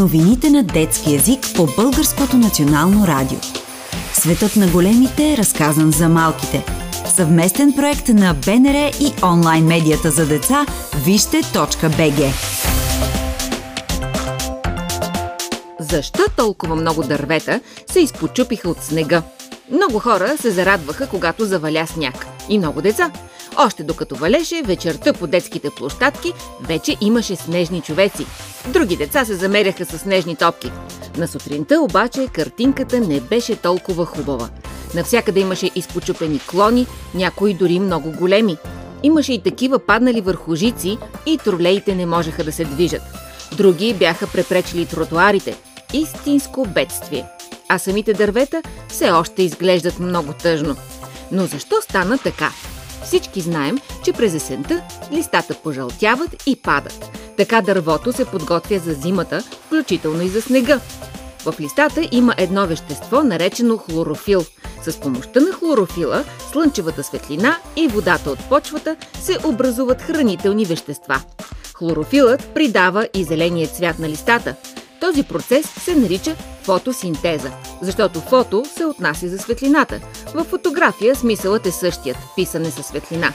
Новините на детски язик по Българското национално радио. Светът на големите е разказан за малките. Съвместен проект на БНР и онлайн медията за деца Вижте.бг Защо толкова много дървета се изпочупиха от снега? Много хора се зарадваха, когато заваля сняг. И много деца. Още докато валеше, вечерта по детските площадки вече имаше снежни човеци. Други деца се замеряха с снежни топки. На сутринта обаче картинката не беше толкова хубава. Навсякъде имаше изпочупени клони, някои дори много големи. Имаше и такива паднали върху жици и тролеите не можеха да се движат. Други бяха препречили тротуарите. Истинско бедствие. А самите дървета все още изглеждат много тъжно. Но защо стана така? Всички знаем, че през есента листата пожълтяват и падат. Така дървото се подготвя за зимата, включително и за снега. В листата има едно вещество, наречено хлорофил. С помощта на хлорофила, слънчевата светлина и водата от почвата се образуват хранителни вещества. Хлорофилът придава и зеления цвят на листата. Този процес се нарича фотосинтеза, защото фото се отнася за светлината. В фотография смисълът е същият – писане със светлина.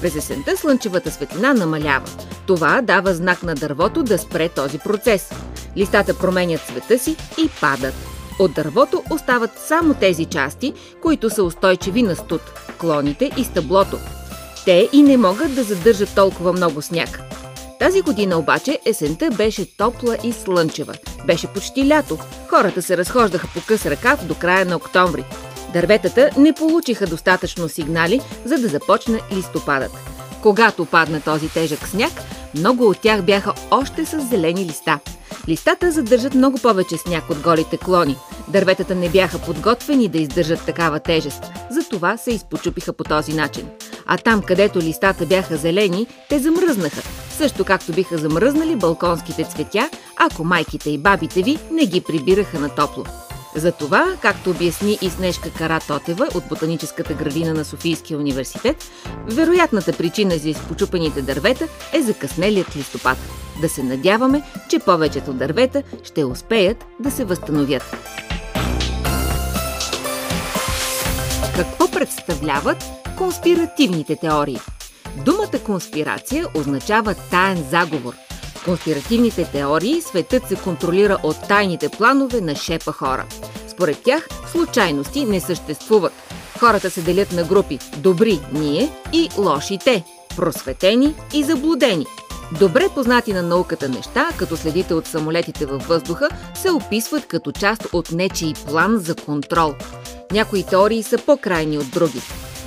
През есента слънчевата светлина намалява. Това дава знак на дървото да спре този процес. Листата променят цвета си и падат. От дървото остават само тези части, които са устойчиви на студ – клоните и стъблото. Те и не могат да задържат толкова много сняг. Тази година обаче есента беше топла и слънчева. Беше почти лято. Хората се разхождаха по къс ръкав до края на октомври. Дърветата не получиха достатъчно сигнали, за да започне листопадът. Когато падна този тежък сняг, много от тях бяха още с зелени листа. Листата задържат много повече сняг от голите клони. Дърветата не бяха подготвени да издържат такава тежест, затова се изпочупиха по този начин. А там, където листата бяха зелени, те замръзнаха, също както биха замръзнали балконските цветя, ако майките и бабите ви не ги прибираха на топло. Затова, както обясни и Снежка Кара Тотева от Ботаническата градина на Софийския университет, вероятната причина за изпочупените дървета е закъснелият листопад. Да се надяваме, че повечето дървета ще успеят да се възстановят. Какво представляват конспиративните теории? Думата конспирация означава таен заговор. В конспиративните теории светът се контролира от тайните планове на шепа хора. Според тях случайности не съществуват. Хората се делят на групи добри ние и лоши те, просветени и заблудени. Добре познати на науката неща, като следите от самолетите във въздуха, се описват като част от нечий план за контрол. Някои теории са по-крайни от други.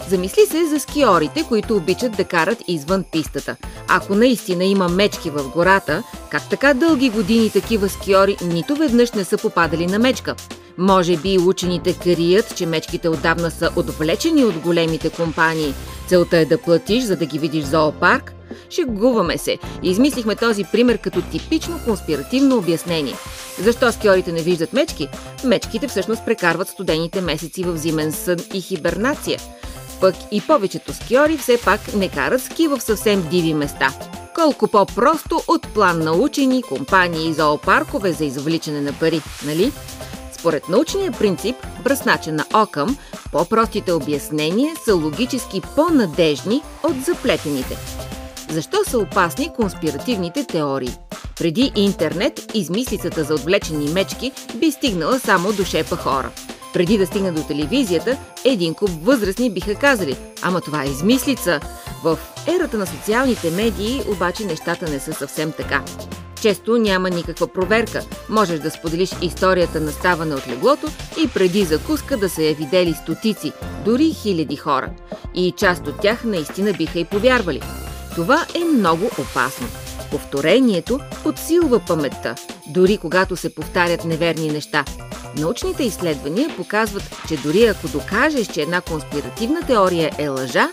Замисли се за скиорите, които обичат да карат извън пистата. Ако наистина има мечки в гората, как така дълги години такива скиори нито веднъж не са попадали на мечка? Може би учените крият, че мечките отдавна са отвлечени от големите компании. Целта е да платиш, за да ги видиш в зоопарк? Шегуваме се. Измислихме този пример като типично конспиративно обяснение. Защо скиорите не виждат мечки? Мечките всъщност прекарват студените месеци в зимен сън и хибернация. Пък и повечето скиори все пак не карат ски в съвсем диви места. Колко по-просто от план на учени, компании и зоопаркове за извличане на пари, нали? Според научния принцип, бръснача на Окъм, по-простите обяснения са логически по-надежни от заплетените. Защо са опасни конспиративните теории? Преди интернет, измислицата за отвлечени мечки би стигнала само до шепа хора. Преди да стигне до телевизията, един куп възрастни биха казали «Ама това е измислица!» В ерата на социалните медии обаче нещата не са съвсем така. Често няма никаква проверка. Можеш да споделиш историята на ставане от леглото и преди закуска да са я видели стотици, дори хиляди хора. И част от тях наистина биха и повярвали. Това е много опасно. Повторението подсилва паметта, дори когато се повтарят неверни неща. Научните изследвания показват, че дори ако докажеш, че една конспиративна теория е лъжа,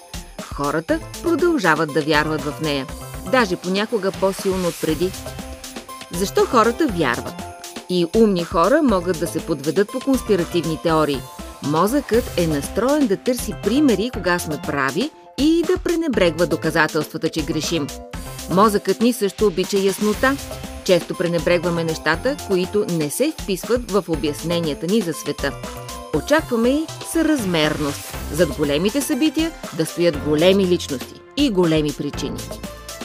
хората продължават да вярват в нея. Даже понякога по-силно от преди. Защо хората вярват? И умни хора могат да се подведат по конспиративни теории. Мозъкът е настроен да търси примери, кога сме прави и да пренебрегва доказателствата, че грешим. Мозъкът ни също обича яснота. Често пренебрегваме нещата, които не се вписват в обясненията ни за света. Очакваме и съразмерност. Зад големите събития да стоят големи личности и големи причини.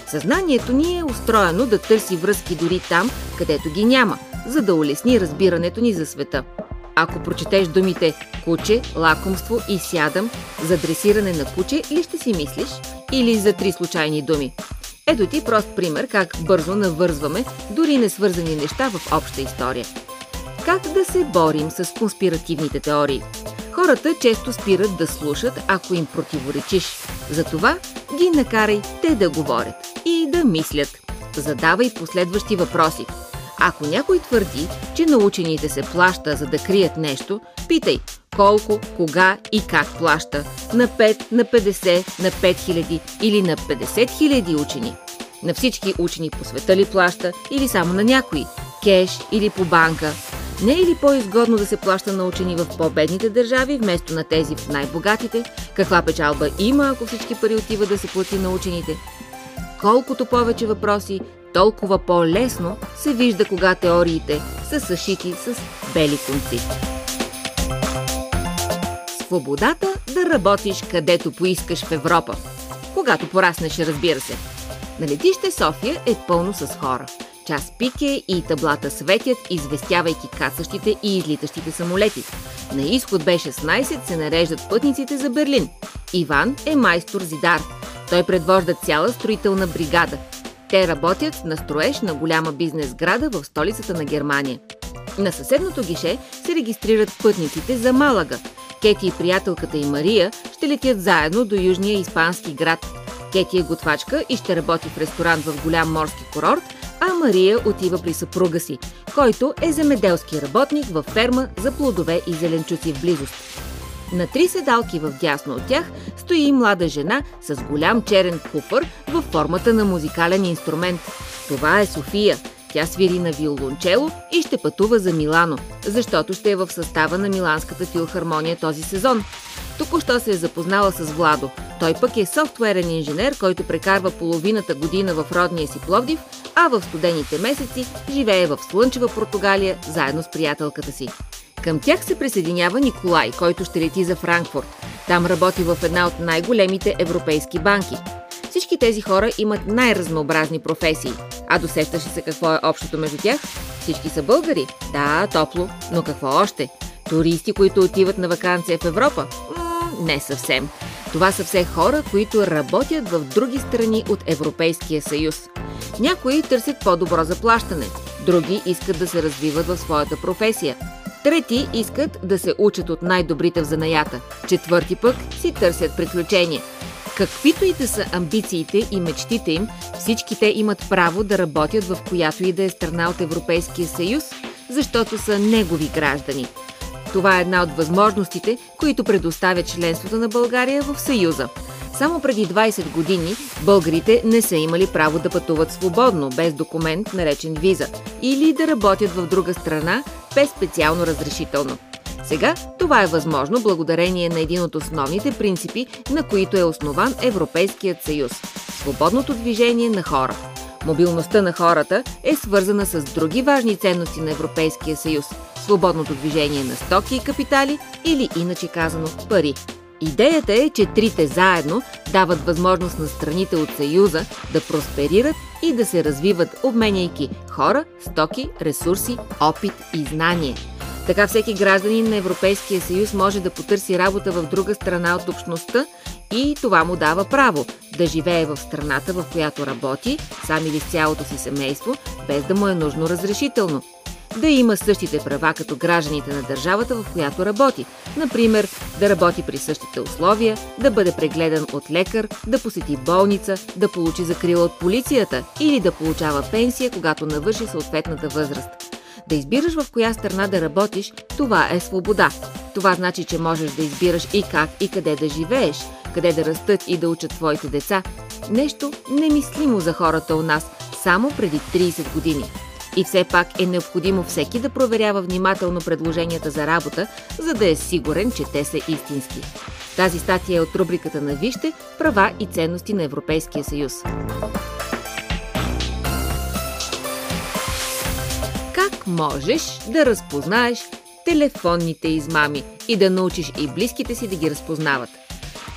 Съзнанието ни е устроено да търси връзки дори там, където ги няма, за да улесни разбирането ни за света. Ако прочетеш думите куче, лакомство и сядам за дресиране на куче, ли ще си мислиш? Или за три случайни думи? Ето ти прост пример как бързо навързваме дори несвързани неща в обща история. Как да се борим с конспиративните теории? Хората често спират да слушат, ако им противоречиш. Затова ги накарай те да говорят и да мислят. Задавай последващи въпроси. Ако някой твърди, че на учените се плаща за да крият нещо, питай колко, кога и как плаща. На 5, на 50, на 5000 или на 50 000 учени. На всички учени по света ли плаща или само на някои? Кеш или по банка? Не е ли по-изгодно да се плаща на учени в по-бедните държави, вместо на тези в най-богатите? Каква печалба има, ако всички пари отиват да се плати на учените? Колкото повече въпроси, толкова по-лесно се вижда кога теориите са съшити с бели конци. Свободата да работиш където поискаш в Европа. Когато пораснеш, разбира се. На летище София е пълно с хора. Час пике и таблата светят, известявайки кацащите и излитащите самолети. На изход Б-16 се нареждат пътниците за Берлин. Иван е майстор Зидар. Той предвожда цяла строителна бригада. Те работят на строеж на голяма бизнес града в столицата на Германия. На съседното гише се регистрират пътниците за Малага. Кети и приятелката и Мария ще летят заедно до южния испански град. Кети е готвачка и ще работи в ресторант в голям морски курорт, а Мария отива при съпруга си, който е земеделски работник във ферма за плодове и зеленчуци в близост. На три седалки в дясно от тях стои млада жена с голям черен куфър във формата на музикален инструмент. Това е София. Тя свири на виолончело и ще пътува за Милано, защото ще е в състава на Миланската филхармония този сезон. Току-що се е запознала с Владо. Той пък е софтуерен инженер, който прекарва половината година в родния си Пловдив, а в студените месеци живее в слънчева Португалия заедно с приятелката си. Към тях се присъединява Николай, който ще лети за Франкфурт. Там работи в една от най-големите европейски банки. Всички тези хора имат най-разнообразни професии. А досещаш се какво е общото между тях? Всички са българи. Да, топло. Но какво още? Туристи, които отиват на вакансия в Европа? М- не съвсем. Това са все хора, които работят в други страни от Европейския съюз. Някои търсят по-добро заплащане, други искат да се развиват в своята професия. Трети искат да се учат от най-добрите в занаята. Четвърти пък си търсят приключения. Каквито и да са амбициите и мечтите им, всички те имат право да работят в която и да е страна от Европейския съюз, защото са негови граждани. Това е една от възможностите, които предоставя членството на България в Съюза. Само преди 20 години българите не са имали право да пътуват свободно, без документ, наречен виза, или да работят в друга страна без специално разрешително. Сега това е възможно благодарение на един от основните принципи, на които е основан Европейският съюз – свободното движение на хора. Мобилността на хората е свързана с други важни ценности на Европейския съюз – свободното движение на стоки и капитали или иначе казано пари. Идеята е, че трите заедно дават възможност на страните от Съюза да просперират и да се развиват, обменяйки хора, стоки, ресурси, опит и знание. Така всеки гражданин на Европейския съюз може да потърси работа в друга страна от общността и това му дава право да живее в страната, в която работи, сам или с цялото си семейство, без да му е нужно разрешително да има същите права като гражданите на държавата, в която работи. Например, да работи при същите условия, да бъде прегледан от лекар, да посети болница, да получи закрила от полицията или да получава пенсия, когато навърши съответната възраст. Да избираш в коя страна да работиш, това е свобода. Това значи, че можеш да избираш и как и къде да живееш, къде да растат и да учат твоите деца. Нещо немислимо за хората у нас само преди 30 години. И все пак е необходимо всеки да проверява внимателно предложенията за работа, за да е сигурен, че те са истински. Тази статия е от рубриката на Вижте права и ценности на Европейския съюз. можеш да разпознаеш телефонните измами и да научиш и близките си да ги разпознават.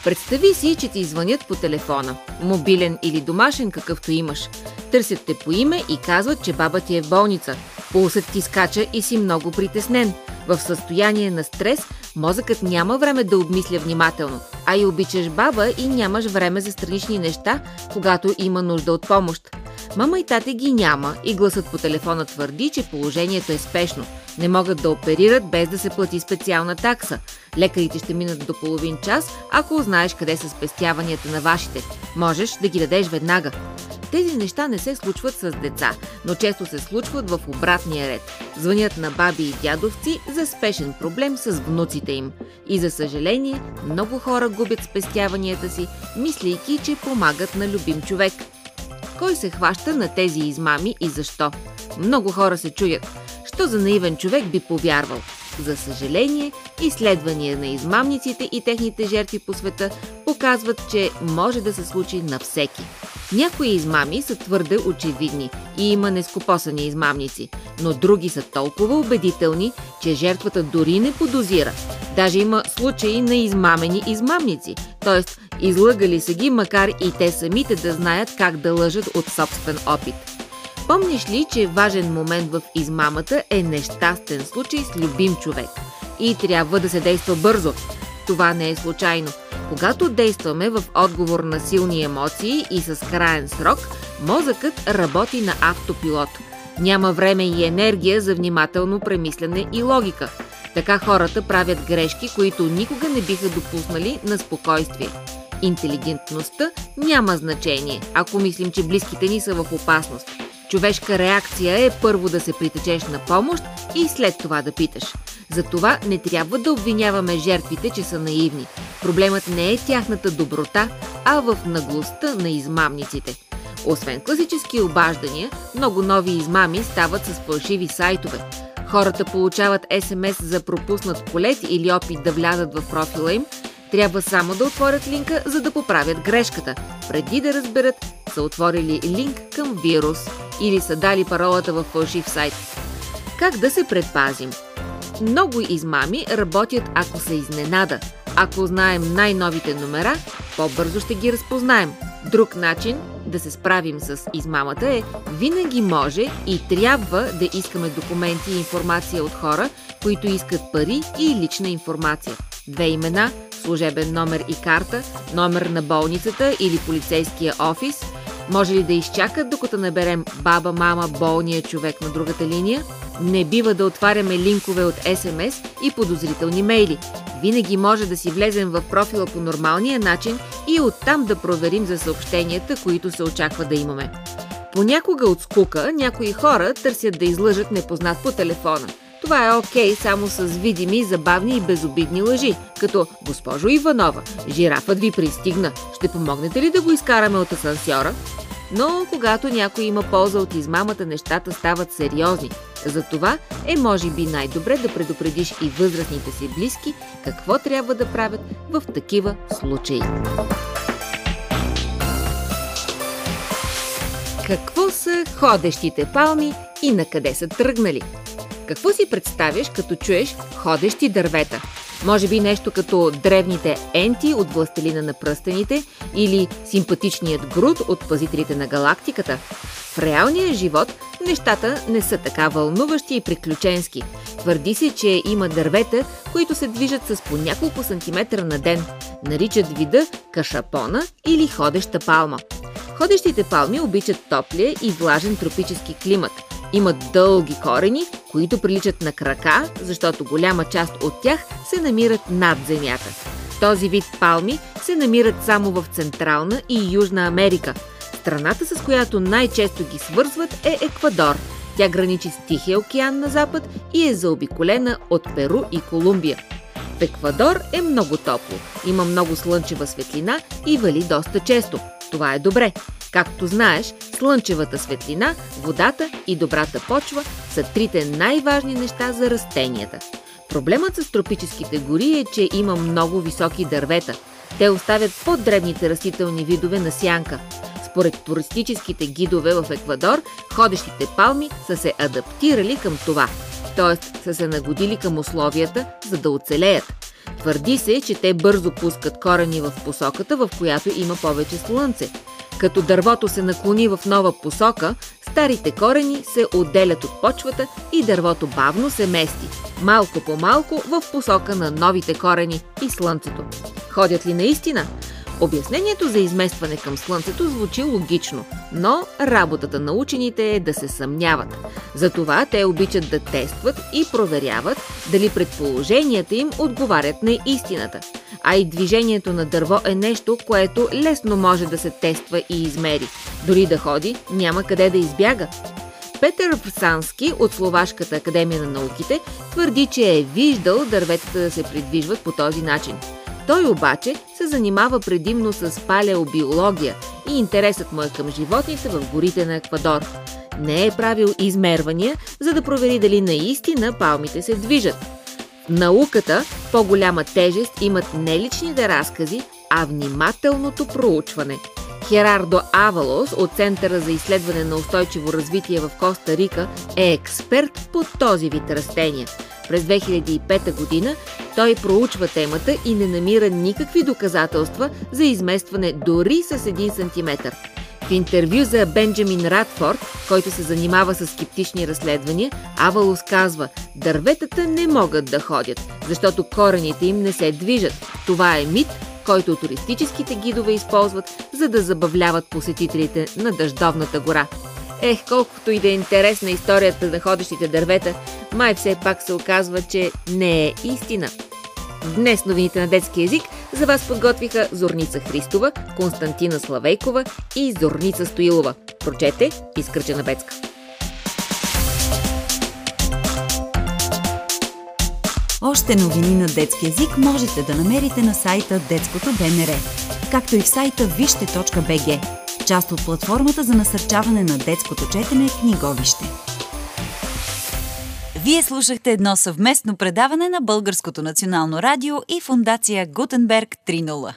Представи си, че ти звънят по телефона, мобилен или домашен, какъвто имаш. Търсят те по име и казват, че баба ти е в болница. Пулсът ти скача и си много притеснен. В състояние на стрес, мозъкът няма време да обмисля внимателно, а и обичаш баба и нямаш време за странични неща, когато има нужда от помощ. Мама и тате ги няма и гласът по телефона твърди, че положението е спешно. Не могат да оперират без да се плати специална такса. Лекарите ще минат до половин час, ако знаеш къде са спестяванията на вашите. Можеш да ги дадеш веднага. Тези неща не се случват с деца, но често се случват в обратния ред. Звънят на баби и дядовци за спешен проблем с внуците им. И за съжаление, много хора губят спестяванията си, мислейки, че помагат на любим човек. Кой се хваща на тези измами и защо? Много хора се чуят. Що за наивен човек би повярвал? За съжаление, изследвания на измамниците и техните жертви по света показват, че може да се случи на всеки. Някои измами са твърде очевидни и има нескопосани измамници, но други са толкова убедителни, че жертвата дори не подозира. Даже има случаи на измамени измамници, т.е. излъгали са ги, макар и те самите да знаят как да лъжат от собствен опит. Помниш ли, че важен момент в измамата е нещастен случай с любим човек? И трябва да се действа бързо. Това не е случайно. Когато действаме в отговор на силни емоции и с краен срок, мозъкът работи на автопилот. Няма време и енергия за внимателно премислене и логика. Така хората правят грешки, които никога не биха допуснали на спокойствие. Интелигентността няма значение, ако мислим, че близките ни са в опасност. Човешка реакция е първо да се притечеш на помощ и след това да питаш. Затова не трябва да обвиняваме жертвите, че са наивни. Проблемът не е тяхната доброта, а в наглостта на измамниците. Освен класически обаждания, много нови измами стават с фалшиви сайтове. Хората получават СМС за пропуснат полет или опит да влязат в профила им, трябва само да отворят линка, за да поправят грешката, преди да разберат са отворили линк към вирус или са дали паролата в фалшив сайт. Как да се предпазим? Много измами работят ако се изненада. Ако знаем най-новите номера, по-бързо ще ги разпознаем. Друг начин да се справим с измамата е винаги може и трябва да искаме документи и информация от хора, които искат пари и лична информация. Две имена, служебен номер и карта, номер на болницата или полицейския офис – може ли да изчакат, докато наберем баба, мама, болния човек на другата линия? Не бива да отваряме линкове от СМС и подозрителни мейли. Винаги може да си влезем в профила по нормалния начин и оттам да проверим за съобщенията, които се очаква да имаме. Понякога от скука някои хора търсят да излъжат непознат по телефона. Това е окей okay, само с видими, забавни и безобидни лъжи, като «Госпожо Иванова, жирафът ви пристигна. Ще помогнете ли да го изкараме от асансьора?» Но когато някой има полза от измамата, нещата стават сериозни. Затова е може би най-добре да предупредиш и възрастните си близки какво трябва да правят в такива случаи. Какво са ходещите палми и на къде са тръгнали? Какво си представяш, като чуеш ходещи дървета? Може би нещо като древните енти от властелина на пръстените или симпатичният груд от пазителите на галактиката. В реалния живот нещата не са така вълнуващи и приключенски. Твърди се, че има дървета, които се движат с по няколко сантиметра на ден. Наричат вида кашапона или ходеща палма. Ходещите палми обичат топлия и влажен тропически климат – имат дълги корени, които приличат на крака, защото голяма част от тях се намират над земята. Този вид палми се намират само в Централна и Южна Америка. Страната, с която най-често ги свързват е Еквадор. Тя граничи с Тихия океан на запад и е заобиколена от Перу и Колумбия. В Еквадор е много топло, има много слънчева светлина и вали доста често. Това е добре. Както знаеш, слънчевата светлина, водата и добрата почва са трите най-важни неща за растенията. Проблемът с тропическите гори е, че има много високи дървета. Те оставят по-дребните растителни видове на сянка. Според туристическите гидове в Еквадор, ходещите палми са се адаптирали към това, т.е. са се нагодили към условията, за да оцелеят. Твърди се, че те бързо пускат корени в посоката, в която има повече слънце. Като дървото се наклони в нова посока, старите корени се отделят от почвата и дървото бавно се мести, малко по малко в посока на новите корени и слънцето. Ходят ли наистина? Обяснението за изместване към Слънцето звучи логично, но работата на учените е да се съмняват. Затова те обичат да тестват и проверяват дали предположенията им отговарят на истината. А и движението на дърво е нещо, което лесно може да се тества и измери. Дори да ходи, няма къде да избяга. Петър Всански от Словашката академия на науките твърди, че е виждал дърветата да се придвижват по този начин – той обаче се занимава предимно с палеобиология и интересът му е към животните в горите на Еквадор. Не е правил измервания, за да провери дали наистина палмите се движат. Науката по-голяма тежест имат не личните разкази, а внимателното проучване. Херардо Авалос от Центъра за изследване на устойчиво развитие в Коста Рика е експерт по този вид растения – през 2005 година той проучва темата и не намира никакви доказателства за изместване дори с 1 см. В интервю за Бенджамин Радфорд, който се занимава с скептични разследвания, Авалус казва, дърветата не могат да ходят, защото корените им не се движат. Това е мит, който туристическите гидове използват, за да забавляват посетителите на Дъждовната гора. Ех, колкото и да е интересна историята на ходещите дървета, май все пак се оказва, че не е истина. Днес новините на детски язик за вас подготвиха Зорница Христова, Константина Славейкова и Зорница Стоилова. Прочете Искръчена Бецка. Още новини на детски язик можете да намерите на сайта Детското БНР, както и в сайта вижте.бг част от платформата за насърчаване на детското четене Книговище. Вие слушахте едно съвместно предаване на Българското национално радио и фундация Гутенберг 3.0.